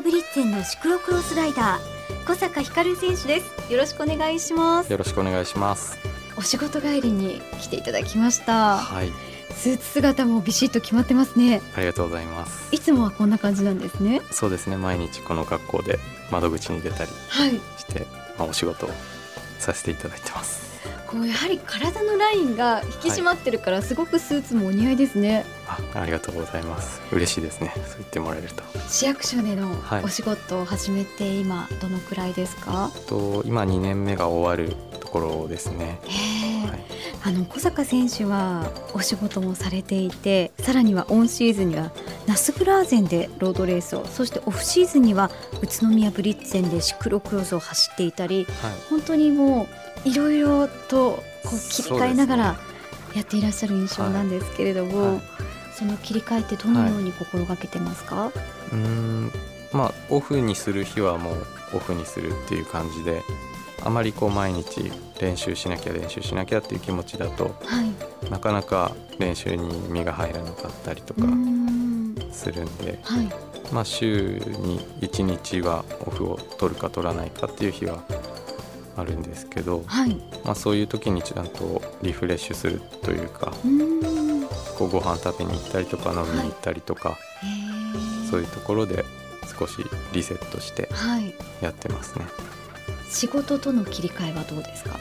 アブリッツェンのシクロクロスライダー小坂光選手です。よろしくお願いします。よろしくお願いします。お仕事帰りに来ていただきました。はい。スーツ姿もビシッと決まってますね。ありがとうございます。いつもはこんな感じなんですね。そうですね。毎日この格好で窓口に出たりはい。して、まあ、お仕事をさせていただいてます。こうやはり体のラインが引き締まってるから、すごくスーツもお似合いですねあありがとうございます。嬉しいですね。そう言ってもらえると。市役所でのはい。お仕事を始めて今どのくらいですか、と今2年目が終わるところですね。はい。あの小坂選手はお仕事もされていてさらにはオンシーズンにはナスブラーゼンでロードレースをそしてオフシーズンには宇都宮ブリッツェンでシクロクロスを走っていたりはい。本当にもういろいろとこう切り替えながらやっていらっしゃる印象なんですけれども、はいその切り替えってどのように心がけてますか、うーんまあオフにする日はもうオフにするっていう感じであまりこう毎日練習しなきゃ練習しなきゃっていう気持ちだとはい、なかなか練習に身が入らなかったりとかするんで、はい。まあ、週に1日はオフを取るか取らないかっていう日はあるんですけど、はい、まあ、そういう時にちゃんとリフレッシュするというかうこうご飯食べに行ったりとか飲みに行ったりとか、へー。そういうところで少しリセットしてはい。やってますね。仕事との切り替えはどうですか？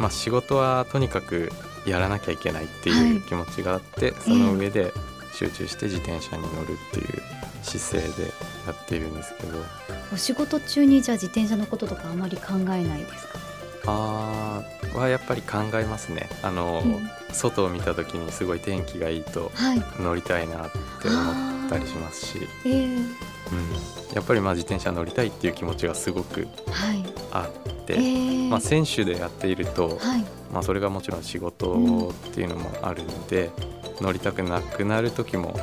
まあ、仕事はとにかくやらなきゃいけないってはい。いう気持ちがあって、その上で集中して自転車に乗るっていう姿勢でやっているんですけど。お仕事中にじゃあ自転車のこととかあまり考えないですか、あーはやっぱり考えますね。あの、うん。外を見た時にすごい天気がいいとはい。乗りたいなって思ったりしますし、えー、うん、やっぱりまあ自転車乗りたいっていう気持ちがすごくはい。あって、えーまあ、選手でやっていると、はい。まあ、それがもちろん仕事っていうのもあるので、乗りたくなくなる時も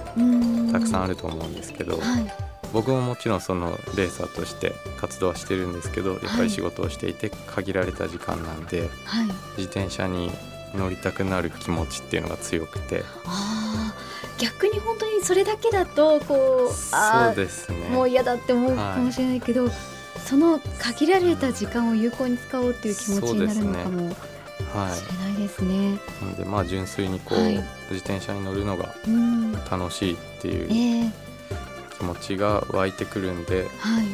たくさんあると思うんですけど、はい僕ももちろんそのレーサーとして活動はしてるんですけどやっぱり仕事をしていて限られた時間なんで、はい。自転車に乗りたくなる気持ちっていうのが強くて。逆に本当にそれだけだとこうあそうですね。ーもう嫌だって思うはいかもしれないけど、その限られた時間を有効に使おうっていう気持ちになるのかもしはれないですね。いなのでまあ純粋にこう、はい。自転車に乗るのがうん、楽しいってえいうー、気持ちが湧いてくるんではい。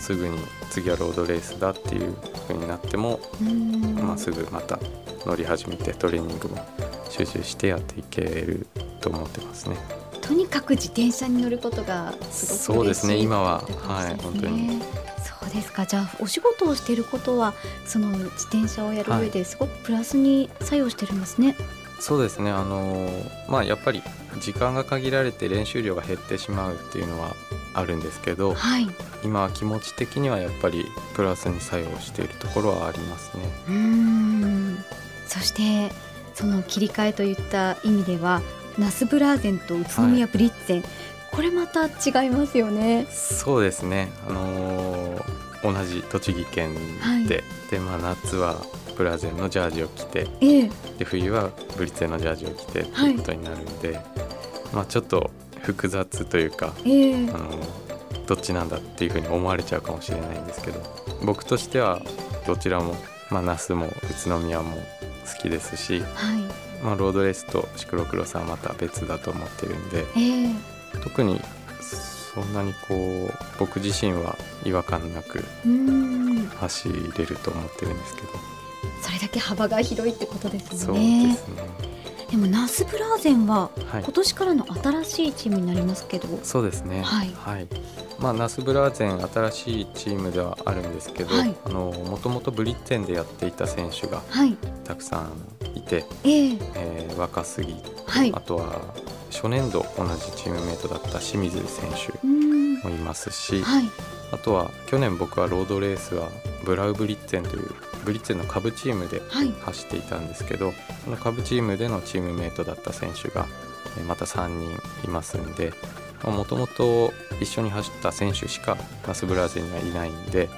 すぐに次はロードレースだっていう風になっても、うん。まあ、すぐまた乗り始めてトレーニングも集中してやっていけると思ってますね。とにかく自転車に乗ることがすごくそうですね。嬉しい今は。ってことはい本当に。そうですか。じゃあお仕事をしていることはその自転車をやる上ですごくプラスに作用してるんですね。そうですねあのーまあやっぱり時間が限られて練習量が減ってしまうっていうのはあるんですけどはい。今は気持ち的にはやっぱりプラスに作用しているところはありますね。うーん。そしてその切り替えといった意味ではナスブラーゼンと宇都宮ブリッツェン、これまた違いますよね。そうですねあのー同じ栃木県で、でまあ夏はプラゼンのジャージを着てええ。で冬はブリッツェのジャージを着てってはいいうことになるんで、まあちょっと複雑というかええあのどっちなんだっていうふうに思われちゃうかもしれないんですけど僕としてはどちらも、まあ、那須も宇都宮も好きですし、はい。まあ、ロードレースとシクロクロスはまた別だと思ってるんでええ特にそんなにこう僕自身は違和感なく。走れると思ってるんですけど、それだけ幅が広いってことですそうで。すね。でもナスブラーゼンははい。今年からの新しいチームになりますけど、そうですね。はい。まあナスブラーゼン新しいチームではあるんですけど、はい。あのもともとブリッツェンでやっていた選手がはい、たくさんいて、ええ。えー若杉はい。あとは初年度同じチームメートだった清水選手もいますし、はい。あとは去年僕はロードレースはブラウブリッツェンというブリッツェンの下部チームではい。走っていたんですけどその下部チームでのチームメートだった選手がえーまた3人いますんでもともと一緒に走った選手しかナスブラーゼンにはいないんで、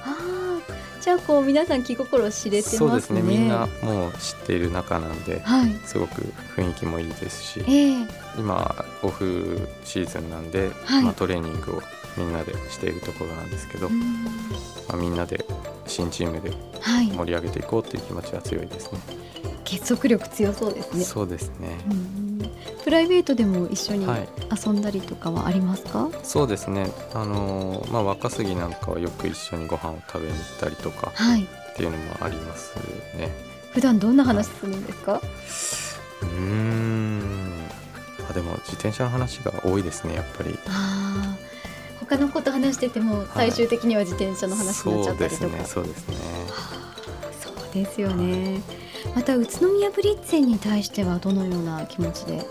じゃあこう皆さん気心を知れてますね。そうですね。みんなもう知っている仲なんで、はい。すごく雰囲気もいいですしええ。今オフシーズンなんで、はい。まあ、トレーニングをみんなでしているところなんですけど、うんまあ、みんなで新チームではい盛り上げていこうっていう気持ちは強いですね。結束力強そうですねそうですね。うんプライベートでも一緒にはい、遊んだりとかはありますか、そうですね。あのーまあ若杉なんかはよく一緒にご飯を食べに行ったりとかはいっていうのもありますね。普段どんな話するんですか、うーん。あでも自転車の話が多いですねやっぱり。ああ他のこと話してても最終的には自転車の話になっちゃったりとか、そうですね。そうですね。そうですよね。また宇都宮ブリッツェンに対してはどのような気持ちで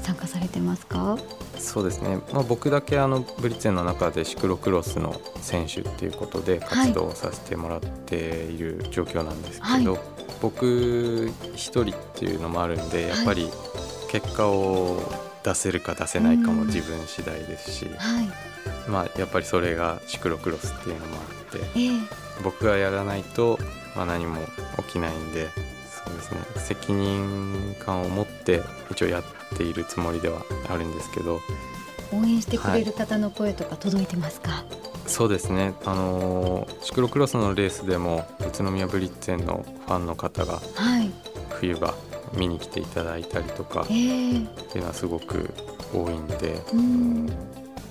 参加されてますか？そうですね。まあ僕だけあのブリッツェンの中でシクロクロスの選手っていうことで活動をさせてもらっている状況なんですけど、は僕一人っていうのもあるんでやっぱり結果を出せるか出せないかも自分次第ですし、はい。まあやっぱりそれがシクロクロスっていうのもあってええ。僕がやらないと、まあ、何も起きないんでそうですね。責任感を持って一応やっているつもりではあるんですけど。応援してくれる方の声とか届いてますか？そうですね。あのーシクロクロスのレースでも宇都宮ブリッツェンのファンの方がはい。冬場見に来ていただいたりとかっえ。えていうのはすごく多いんで、うん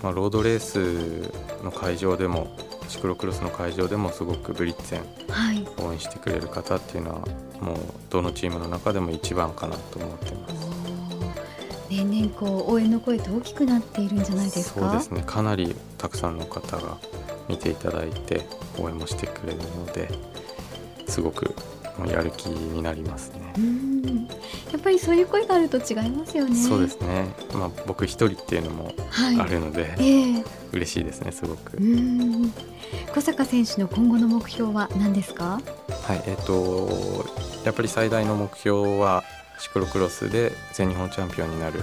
まあ、ロードレースの会場でもシクロクロスの会場でもすごくブリッツェンはい。応援してくれる方っていうのはもうどのチームの中でも一番かなと思ってます。年々こう応援の声って大きくなっているんじゃないですか？そうですねかなりたくさんの方が見ていただいて応援もしてくれるのですごくやる気になりますね。うん。やっぱりそういう声があると違いますよね。そうですね、まあ、僕一人っていうのもはい。あるので、ええ嬉しいですねすごく。うん。小坂選手の今後の目標は何ですか？はいえっ、とやっぱり最大の目標はシクロクロスで全日本チャンピオンになる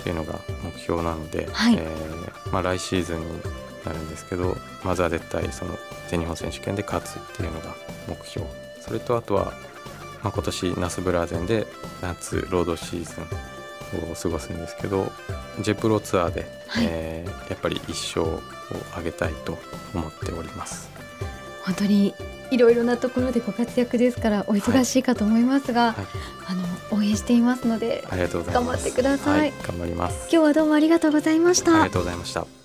っていうのが目標なので、はいえーまあ、来シーズンになるんですけどまずは絶対その全日本選手権で勝つっていうのが目標それとあとは、まあ、今年ナスブラーゼンで夏ロードシーズンを過ごすんですけどジェプロツアーで、はいえーやっぱり一勝を挙げたいと思っております。本当にいろいろなところでご活躍ですからお忙しいかと思いますが、はいあの応援していますのでありがとうございます。頑張ってくださいは頑張ります。今日はどうもありがとうございましたありがとうございました。